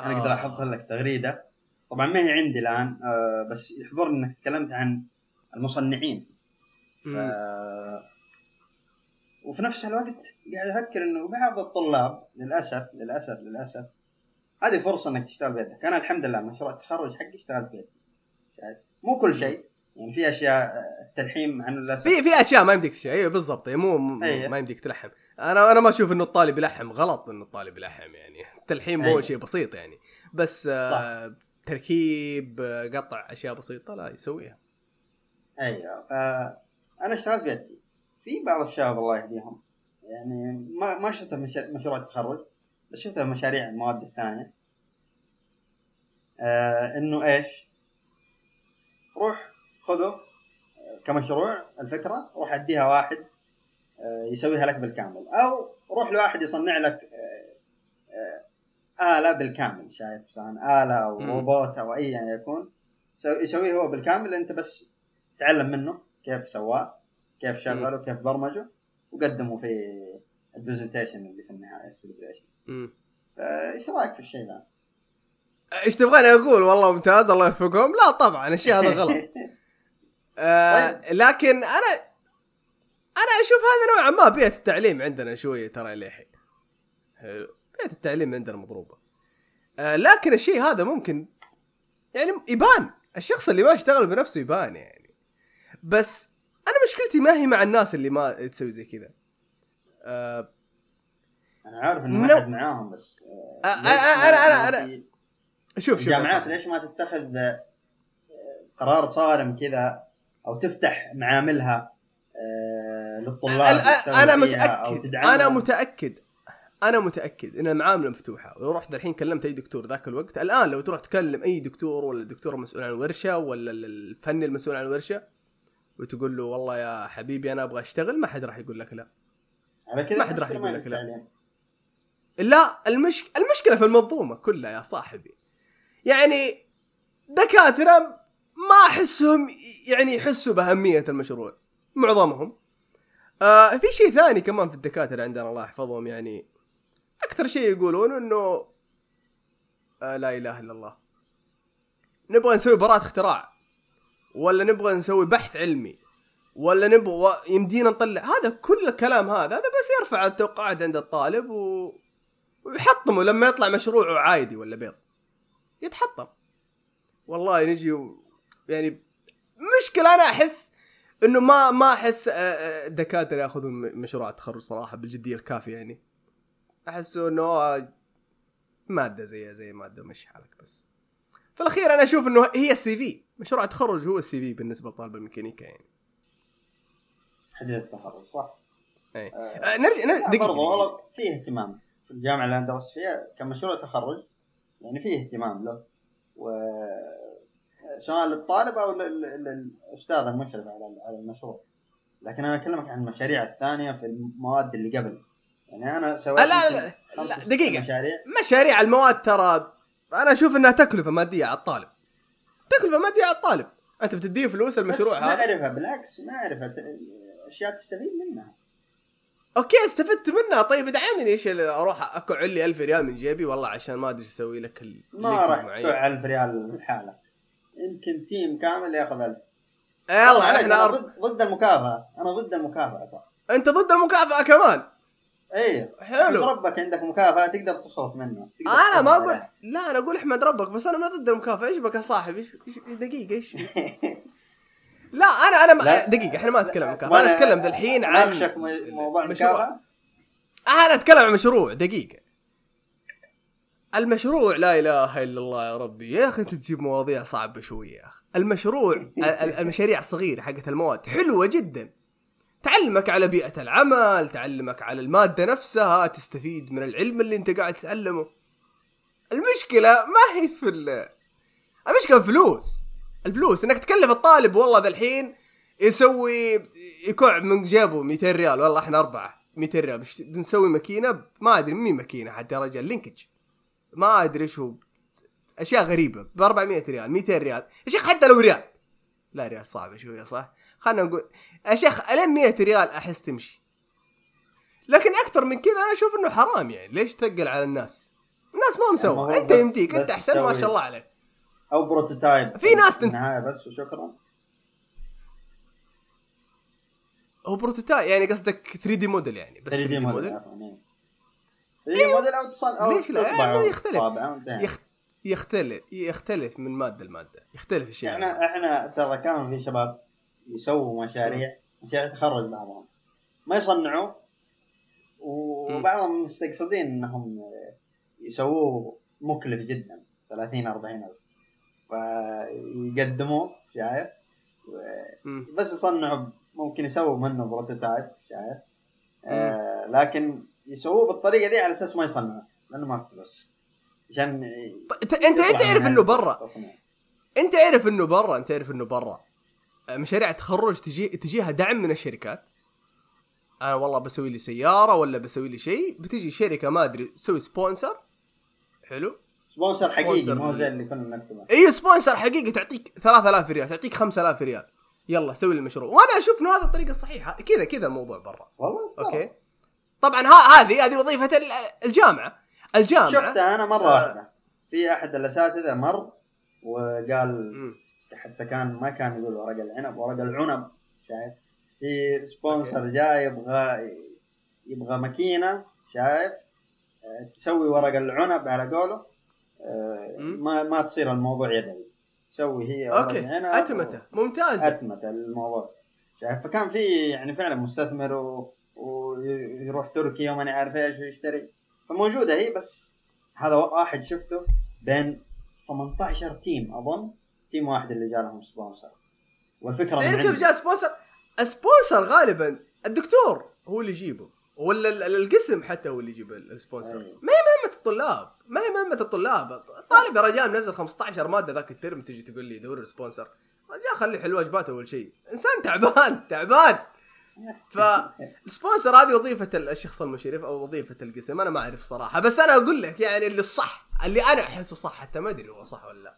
أنا أقدر آه. أحط لك تغريدة. طبعا ما هي عندي الآن آه بس يحضرني إنك تكلمت عن المصنعين. ف... وفي نفس الوقت قاعد أفكر إنه بعض الطلاب للأسف للأسف للأسف هذه فرصة إنك تشتغل بيدك. أنا الحمد لله مشروع التخرج حقي اشتغلت بيدي. شايف؟ مو كل شيء. يعني في أشياء التلحيم انه للاسف في في أشياء ما يمديك تشيء أيوه بالضبط. مو مو- أيوة. ما يمديك تلحم. أنا أنا ما أشوف إنه الطالب يلحم. غلط إنه الطالب يلحم. يعني التلحيم هو أيوة. شيء بسيط يعني. بس آه تركيب آه، قطع أشياء بسيطة لا يسويها. أيوه. فانا اشتغلت بيدي. في بعض الشباب الله يهديهم. يعني ما ما شفتها مشروع التخرج بس شفتها مشاريع المواد الثانية آه إنه إيش؟ روح خذه آه، كمشروع الفكرة روح أديها واحد آه يسويها لك بالكامل. أو روح لواحد يصنع لك آه آه آلة بالكامل شايف؟ سواء آلة مم. روبوت أو أيا يكون يسوي- يسويه هو بالكامل أنت بس تعلم منه كيف سواه. كيف شغله كيف برمجه وقدمه في ال presentation اللي في النهاية ال celebration. إيش رأيك في الشيء ذا؟ إيش تبغاني أقول؟ والله ممتاز الله يوفقهم. لا طبعا الشيء هذا غلط. آه لكن أنا أنا أشوف هذا نوعا ما بيئة التعليم عندنا شوية ترى للحين حلو. بيئة التعليم عندنا مضروبة. آه لكن الشيء هذا ممكن يعني يبان. الشخص اللي ما اشتغل بنفسه يبان يعني. بس أنا مشكلتي ما هي مع الناس اللي ما تسوي زي كذا آه أنا عارف إنه نو. ما حد معاهم بس آه، آه، أنا- أنا- أنا- شوف شوف الجامعات. ليش ما تتخذ قرار صارم كذا أو تفتح معاملها للطلاب أنا متأكد. أنا متأكد أنا متأكد إن المعاملة مفتوحة ولو رحت الحين كلمت أي دكتور ذاك الوقت الآن لو تروح تكلم أي دكتور ولا الدكتور المسؤول عن الورشه ولا ال- الفني المسؤول عن الورشه وتقول له والله يا حبيبي أنا أبغى أشتغل ما حد راح يقول لك لا. على كذا ما حد راح يقول لك لا. لا المش... المشكلة في المنظومة كلها يا صاحبي. يعني دكاترة ما أحسهم يعني يحسوا بأهمية المشروع معظمهم. آه في شيء ثاني كمان في الدكاترة عندنا الله يحفظهم يعني أكثر شيء يقولون إنه آه لا إله إلا الله. نبغى نسوي براءة اختراع. ولا نبغى نسوي بحث علمي ولا نبغى يمدينا نطلع. هذا كل الكلام هذا هذا بس يرفع التوقعات عند الطالب و... ويحطمه لما يطلع مشروعه عادي ولا بيض. يتحطم. والله نجي و... يعني مشكلة أنا أحس إنه ما ما أحس آه، آه، الدكاترة يأخذون مشروع التخرج صراحة بالجدية الكافية يعني. أحس إنه آه، مادة زي زي مادة مش حالك بس. في الأخير أنا أشوف إنه هي السي في. مشروع التخرج هو السي في بالنسبة لطالب الميكانيكا يعني. حديث التخرج صح. أي. آه، آه، نرجع نرجع برضو دقيقة. والله فيه اهتمام. في الجامعة اللي أنا درست فيها كمشروع تخرج يعني فيه اهتمام له. و سواء للطالب أو لل- لل- للاستاذ المشرف على على المشروع. لكن أنا أكلمك عن المشاريع الثانية في المواد اللي قبل. يعني أنا سويت لا لا لا, لا ست دقيقة. مشاريع. مشاريع المواد ترى أنا أشوف إنها تكلفة مادية على الطالب. تكلفة مادية على الطالب. أنت بتديه فلوس المشروع بس ما هذا. أعرفها بالعكس ما أعرفها. أشياء تستفيد منها. أوكي استفدت منها. طيب ادعمني ليش أروح اكع لي 1000 ريال من جيبي؟ والله عشان ما أدري أسوي لك ما راح. تدفع 1000 ريال الحالة يمكن تيم كامل يأخذ 1000 يلا أنا إحنا أر... ضد المكافأة. أنا ضد المكافأة ترى أنت ضد المكافأة كمان. أيوه حلو. ربك عندك مكافأة تقدر تصرف منها تقدر أنا ما أقول. لا أنا أقول أحمد ربك بس أنا ما ضد المكافأة. إيش بك يا صاحبي؟ إيش دقيقة؟ إيش لا أنا أنا ما... دقيقة إحنا ما نتكلم عن مكافأة. أنا أتكلم الحين عن موضوع مشروع. المكافأة. أنا أتكلم عن مشروع. دقيقة. المشروع لا إله إلا الله يا ربي. يا أخي أنت تجيب مواضيع صعبة شوية يا أخي. المشروع ال- ال- المشاريع الصغيره حقت المواد حلوة جدا. تعلمك على بيئة العمل تعلمك على المادة نفسها تستفيد من العلم اللي انت قاعد تتعلمه. المشكلة ما هي في ال- المشكلة فلوس الفلوس. انك تكلف الطالب والله ذا الحين يسوي يكع من جيبه 200 ريال والله إحنا أربعة 200 ريال. بنسوي ماكينة؟ ما أدري مين ماكينة حتى يا رجال linkage. ما أدري شو أشياء غريبة ب 400 ريال 200 ريال. يا شيخ حتى لو ريال. لا ريال صعبة شوية صح؟ خلينا نقول يا شيخ الين 100 ريال أحس تمشي. لكن أكثر من كذا أنا أشوف إنه حرام يعني. ليش تثقل على الناس؟ الناس ما يعني مسوى هو أنت يمديك أنت أحسن ما شاء الله عليك. أو prototype. في ناس تن- النهاية بس وشكرا. هو prototype يعني قصدك 3 دي موديل يعني بس 3 3D D model model؟ عفواً، إيه. 3 دي موديل أو تصل أو ليش لا؟ يعني يختلف. يختلف يختلف من مادة لمادة يختلف الشيء. إحنا إحنا ترى كان في شباب يسووا مشاريع مشاريع تخرج بعضهم. ما يصنعوا وبعضهم مستقصدين انهم يسووه مكلف جدا 30 40 ألف. فيقدموه شايف. بس يصنعوا ممكن يسووا منه بروتوتايب شايف؟ آه لكن يسووه بالطريقة دي على أساس ما يصنعوا لأنه ما في فلوس. عشان انت أنت من إنه برا. أنت عارف إنه برا أنت عارف إنه برا. مشاريع التخرج تجي تجيها دعم من الشركات. أنا والله بسوي لي سيارة ولا بسوي لي شيء. بتجي شركة ما أدري تسوي sponsor حلو. sponsor حقيقي مو زي اللي- كنا نكتبه إي sponsor حقيقي تعطيك 3000 ريال تعطيك 5000 ريال. يلا سوي لي المشروع. وأنا أشوف إنه هذه الطريقة الصحيحة. كذا كذا الموضوع برا. والله. أوكي؟ طبعا ها هذه هذه وظيفة ال- الجامعة. الجامعة. شفتها أنا مرة آه. واحدة. في أحد الأساتذة مر وقال مم. حتى كان ما كان يقول ورق العنب ورق العنب شايف؟ في sponsor جاي يبغى يبغى ماكينة شايف؟ آه، تسوي ورق العنب على قوله. آه،. ما ما تصير الموضوع يدوي. تسوي هي ورق أوكي. العنب أتمته. ممتازة. أتمتة الموضوع. شايف؟ فكان في يعني فعلا مستثمر و... ويروح تركيا وما عارف إيش ويشتري. فموجودة هي بس هذا واحد شفته بين 18 team أظن team واحد اللي جاء لهم sponsor والفكرة تعرف كيف. جاء sponsor؟ ال sponsor غالبا الدكتور هو اللي يجيبه ولا ال- ال- القسم حتى هو اللي يجيب ال- ال sponsor أي. مهمة الطلاب ما هي مهمة الطلاب الطالب يا رجال منزل 15 مادة ذاك الترم تجي تقول لي دور ال sponsor رجال خلي حل واجباته أول شيء إنسان تعبان تعبان فال sponsor هذه وظيفة ال- الشخص المشرف أو وظيفة القسم أنا ما أعرف الصراحة بس أنا أقول لك يعني اللي الصح اللي أنا أحسه صح حتى ما أدري هو صح ولا لا.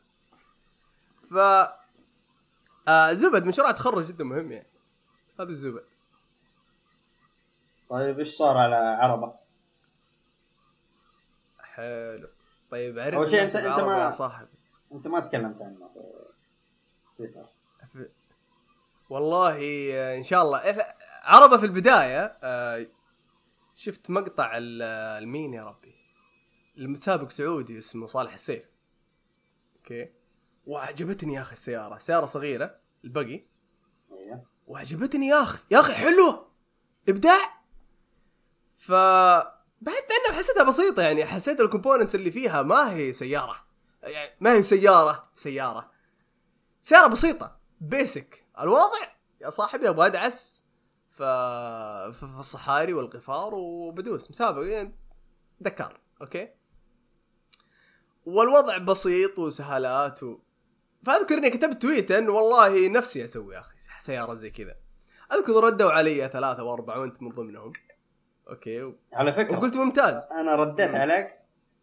ف آه زبد مشروع تخرج جدا مهم يعني. هذا الزبد. طيب إيش صار على عربة؟ حلو. طيب عرف أول شيء أنت العرب ما- يا صاحبي. أنت ما تكلمت عنه في تويتر والله آه، إن شاء الله. عربة في البداية آه، شفت مقطع ال- المين يا ربي؟ المتسابق سعودي اسمه صالح السيف. أوكي؟ وعجبتني يا أخي السيارة. سيارة صغيرة ال buggy. أيوه وعجبتني يا أخي. يا أخي حلوة! إبداع! ف بعدت عنها حسيتها بسيطة يعني. حسيت ال components اللي فيها ما هي سيارة. يعني ما هي سيارة سيارة. سيارة بسيطة. basic الوضع يا صاحبي أبغى أدعس ف... في الصحاري والقفار وبدوس مسابق يعني دكار أوكي؟ والوضع بسيط وسهالات و... فأذكر إني كتبت tweet انه والله نفسي أسوي يا أخي سيارة زي كذا. أذكر ردوا علي ثلاثة وأربعة وأنت من ضمنهم. أوكي؟ و... على فكرة. وقلت ممتاز. أنا رديت. عليك.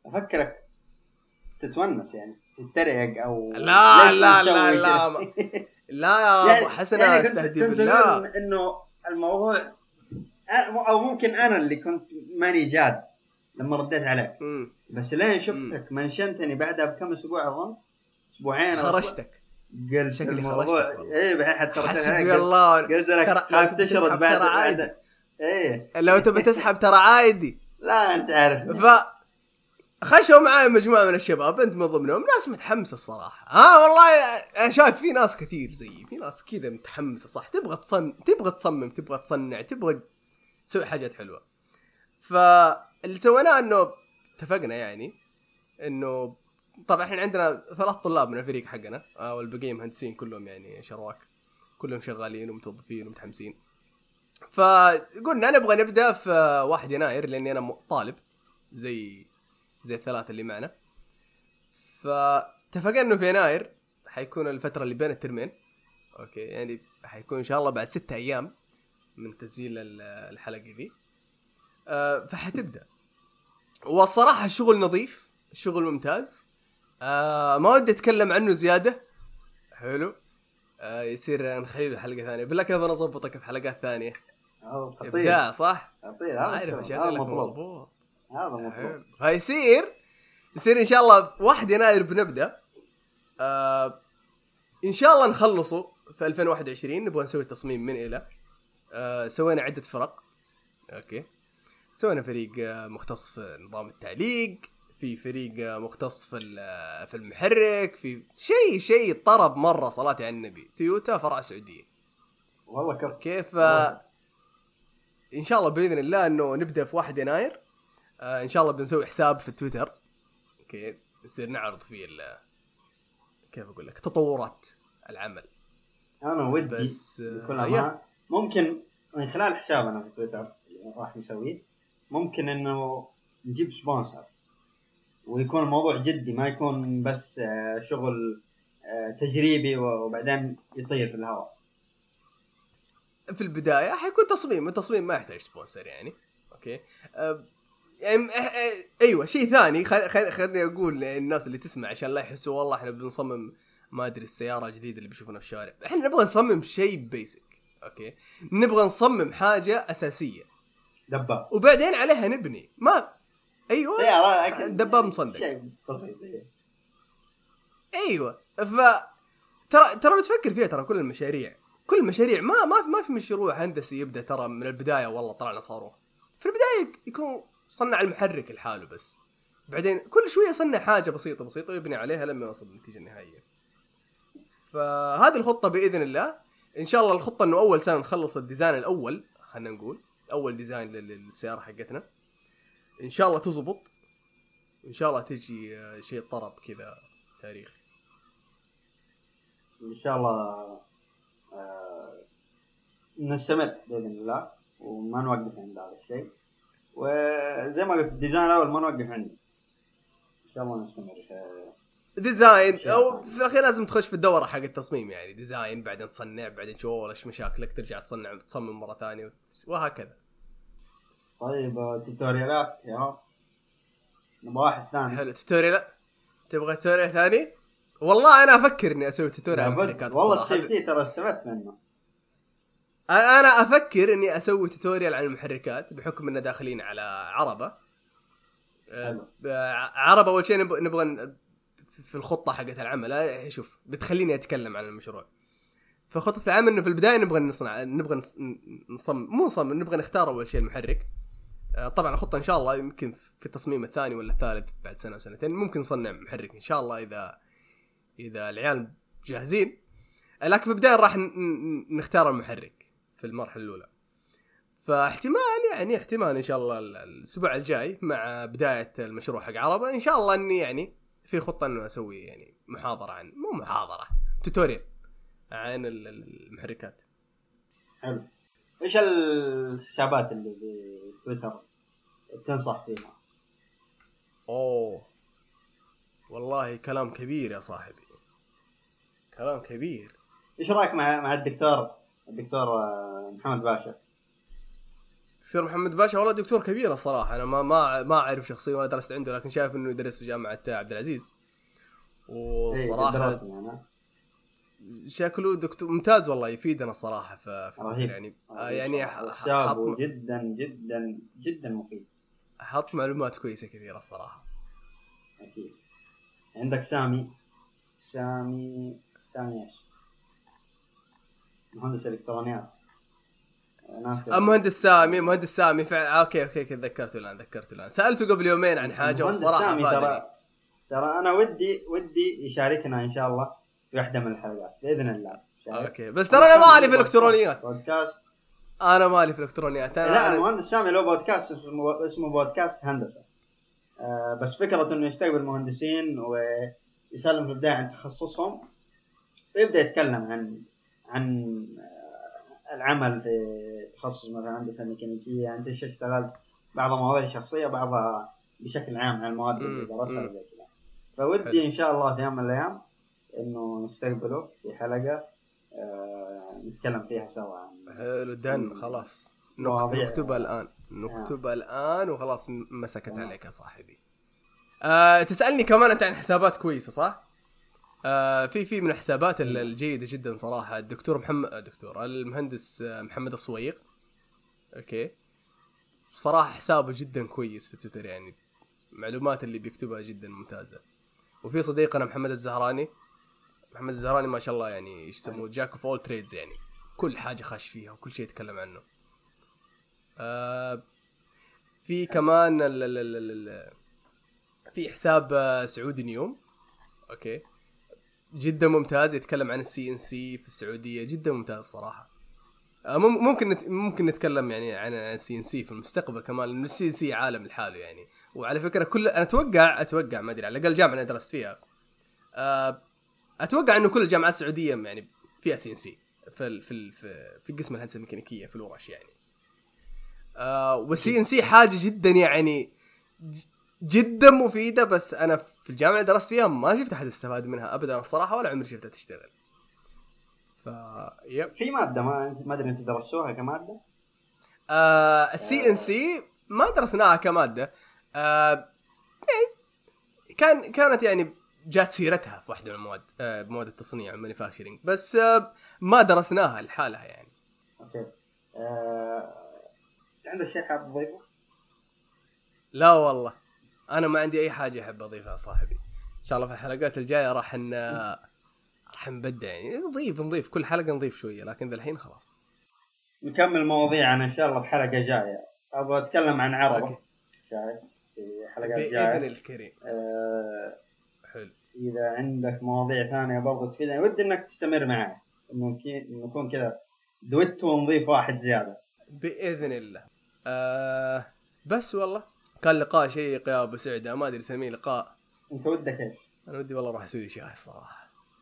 أفكرك تتونس يعني تتريق أو لا لا لا كذا؟ لا ما- لا يا أبو حسن يعني أستهدي بالله. إنه الموضوع أو ممكن أنا اللي كنت ماني جاد لما رديت عليك. مم. بس لين شفتك منشنتني بعدها بكم أسبوع أظن؟ أسبوعين. خرجتك. قلت شكلي الموضوع. إيه بعدين حتى حسبي قلت- الله. قلت لك تبي تشرد بعد ترى عادي. بعد إيه. لو تبي تسحب ترى عادي. لا أنت عارف. ف خشوا معي مجموعة من الشباب انت من ضمنهم ناس متحمسة الصراحة. ها والله أنا شايف في ناس كثير زيي في ناس كذا متحمسة صح؟ تبغى تصمم تبغى تصمم تبغى تصنع تبغى تسوي حاجات حلوة. فاللي سويناه انه اتفقنا يعني انه طبعا إحنا عندنا ثلاث طلاب من الفريق حقنا آه، والبقية مهندسين كلهم يعني شرواك كلهم شغالين ومتوظفين ومتحمسين. فقلنا نبغى نبدأ في 1 يناير لأني أنا طالب زي زي الثلاثه اللي معنا. فاتفقنا إنه في يناير حيكون الفترة اللي بين الترمين. أوكي يعني حيكون إن شاء الله بعد ستة أيام من تسجيل ال- الحلقة دي آه، فحتبدأ. والصراحة الشغل نظيف الشغل ممتاز. آه ما ودي أتكلم عنه زيادة. حلو. آه يصير نخلي له حلقة ثانية. بالله كيف أنا اضبطك في حلقات ثانية؟ إبداع صح؟ خطير هذا عارف أشغل هذا مطلوب فيصير يصير؟ إن شاء الله في 1 يناير بنبدأ. آه إن شاء الله نخلصه في 2021 نبغى نسوي تصميم من إلى. آه سوينا عدة فرق. أوكي. سوينا فريق آه، مختص في نظام التعليق في فريق آه، مختص في ال- في المحرك في شيء شيء طرب مرة صلاة على النبي. تويوتا فرع سعودية. والله كف كيف؟ إن شاء الله بإذن الله إنه نبدأ في 1 يناير. آه إن شاء الله بنسوي حساب في تويتر. okay نصير نعرض فيه ال- كيف أقول لك؟ تطورات العمل. أنا ودي بس آه، ممكن من خلال حسابنا في تويتر راح نسويه. ممكن إنه نجيب sponsor ويكون الموضوع جدي ما يكون بس آه، شغل آه، تجريبي وبعدين يطير في الهواء. في البداية حيكون تصميم التصميم ما يحتاج sponsor يعني. okay؟ آه يعني أيوه شيء ثاني خل... خل... خليني أقول للناس اللي تسمع عشان لا يحسوا والله إحنا بنصمم ما أدري السيارة الجديدة اللي بيشوفونها في الشارع. إحنا نبغى نصمم شيء basic okay؟ نبغى نصمم حاجة أساسية. دباب وبعدين عليها نبني. ما أيوه سيارة أكيد. دباب مصندق. شيء بسيط إيه. أيوه ف ترى ترى لو تفكر فيها ترى كل المشاريع كل المشاريع ما ما في ما في مشروع هندسي يبدأ ترى من البداية والله طلعنا صاروخ. في البداية يك- يكون صنع المحرك لحاله بس. بعدين كل شوية يصنع حاجة بسيطة بسيطة ويبني عليها لما يوصل للنتيجة النهائية. فهذه الخطة بإذن الله. إن شاء الله الخطة إنه أول سنة نخلص ال design الأول خلينا نقول. أول design لل- للسيارة حقتنا. إن شاء الله تزبط. إن شاء الله تجي شيء طرب كذا تاريخي. إن شاء الله آه، نستمر بإذن الله. وما نوقف عند هذا الشيء. وزي ما قلت ال design الأول ما نوقف عنده ان شاء الله نستمر design. أو. في الأخير لازم تخش في الدورة حق التصميم يعني. design بعدين تصنع بعدين تشوف إيش مشاكلك؟ ترجع تصنع تصمم مرة ثانية وهكذا. طيب آه، tutorial ات يا رب. نبغى واحد ثاني. حلو. tutorial تبغى tutorial ثاني؟ والله أنا أفكر إني أسوي tutorial والله دي ترى استفدت منه. أنا أفكر إني أسوي tutorial عن المحركات بحكم اننا داخلين على عربة. آه، عربة أول شيء نب- نبغى في الخطة حقت العمل. آه، شوف بتخليني أتكلم عن المشروع. فخطة العمل إنه في البداية نبغى نصنع نبغى نص- نصمم مو نصمم نبغى نختار أول شيء المحرك. آه، طبعا الخطة إن شاء الله يمكن في التصميم الثاني ولا الثالث بعد سنة وسنتين ممكن نصنع محرك إن شاء الله اذا إذا العيال جاهزين. آه، لكن في البداية راح نختار المحرك. في المرحلة الأولى. فاحتمال يعني احتمال إن شاء الله ال- الأسبوع الجاي مع بداية المشروع حق عربة إن شاء الله إني يعني في خطة إنه أسوي يعني محاضرة عن مو محاضرة توتوريال عن ال- ال- المحركات. حلو. إيش الحسابات اللي بتويتر تنصح فيها؟ أوه. والله كلام كبير يا صاحبي. كلام كبير. إيش رأيك مع مع الدكتور؟ الدكتور آه، محمد باشا؟ دكتور محمد باشا والله دكتور كبير الصراحة. أنا ما ما ما أعرف شخصيا ولا درست عنده لكن شايف إنه يدرس في جامعة عبد العزيز. إيه، والصراحة أنا شكله دكتور ممتاز والله يفيدنا الصراحة في في رهيب. يعني. آه يعني ح- حسابه حط جدا جدا جدا مفيد. حط معلومات كويسة كثيرة الصراحة. أكيد. عندك سامي؟ سامي سامي إيش؟ مهندس إلكترونيات. ناصر المهندس سامي مهندس سامي فعلا. آه، okay okay okay ذكرته الآن ذكرته الآن. سالته قبل يومين عن حاجة والصراحة سامي ترى ترى أنا ودي ودي يشاركنا إن شاء الله في واحدة من الحلقات بإذن الله؟ أوكي بس ترى أنا مالي في الإلكترونيات. بودكاست. أنا مالي في الإلكترونيات. أنا لا المهندس سامي له بودكاست اسمه بودكاست هندسة. آه بس فكرة إنه يستقبل مهندسين ويسالهم في البداية عن تخصصهم ويبدأ يتكلم عن عن آه، العمل في تخصص مثلا هندسة ميكانيكية أنت إيش اشتغلت بعضها مواضيع شخصية بعضها بشكل عام عن المواد اللي درسها. وزي كذا فودي. إن شاء الله في يوم من الأيام إنه نستقبله في حلقة آه نتكلم فيها سوا عن حلو دن خلاص نكتبها الآن نكتبها الآن وخلاص مسكت تمام. عليك يا صاحبي آه تسألني كمان أنت عن حسابات كويسة صح؟ آه في في من الحسابات ال- الجيدة جدا صراحة. الدكتور محمد الدكتور المهندس آه، محمد الصويغ okay. صراحة حسابه جدا كويس في تويتر يعني المعلومات اللي بيكتبها جدا ممتازة. وفي صديقنا محمد الزهراني. محمد الزهراني ما شاء الله يعني إيش يسموه jack of all trades يعني. كل حاجة خاش فيها وكل شيء يتكلم عنه. آه في كمان ال ال ال ال ال في حساب آه، سعودي نيوم. okay. جدا ممتاز يتكلم عن ال CNC في السعودية جدا ممتاز صراحة. آه، مم- ممكن نت... ممكن نتكلم يعني عن ال CNC في المستقبل كمان لأنه ال CNC عالم لحاله يعني. وعلى فكرة كل أنا أتوقع أتوقع ما أدري على الأقل الجامعة اللي درست فيها. آه، أتوقع إنه كل الجامعات السعودية يعني فيها CNC في في في في قسم الهندسة الميكانيكية في الورش يعني. آه وال CNC حاجة جدا يعني جدا مفيدة بس أنا في الجامعة اللي درست فيها ما شفت أحد استفاد منها ابدا الصراحة ولا عمري شفتها تشتغل. ف يب. في مادة ما ما أدري أنتم درستوها كمادة؟ آه ال CNC ما درسناها كمادة. آه يعني كان كانت يعني جات سيرتها في واحدة من المواد آه بمواد التصنيع ال manufacturing بس آه ما درسناها لحالها يعني. okay. آه... عندك شيء حاب تضيفه؟ لا والله. أنا ما عندي أي حاجة أحب أضيفها صاحبي. إن شاء الله في الحلقات الجاية راح ن راح نبدع يعني نضيف نضيف كل حلقة نضيف شوية لكن ذا الحين خلاص. نكمل مواضيعنا إن شاء الله في حلقة جاية. أبغى أتكلم عن عربة. okay. شايف؟ في حلقات بإذن جاية. الكريم. آه حلو. إذا عندك مواضيع ثانية برضو تفيدني ودي إنك تستمر معي. إنه نكون كذا دويتو ونضيف واحد زيادة. بإذن الله. آه بس والله كان لقاء شيق يا أبو سعده ما أدري اسميه لقاء. أنت ودك إيش؟ أنا ودي والله أروح أسوي شاي الصراحة.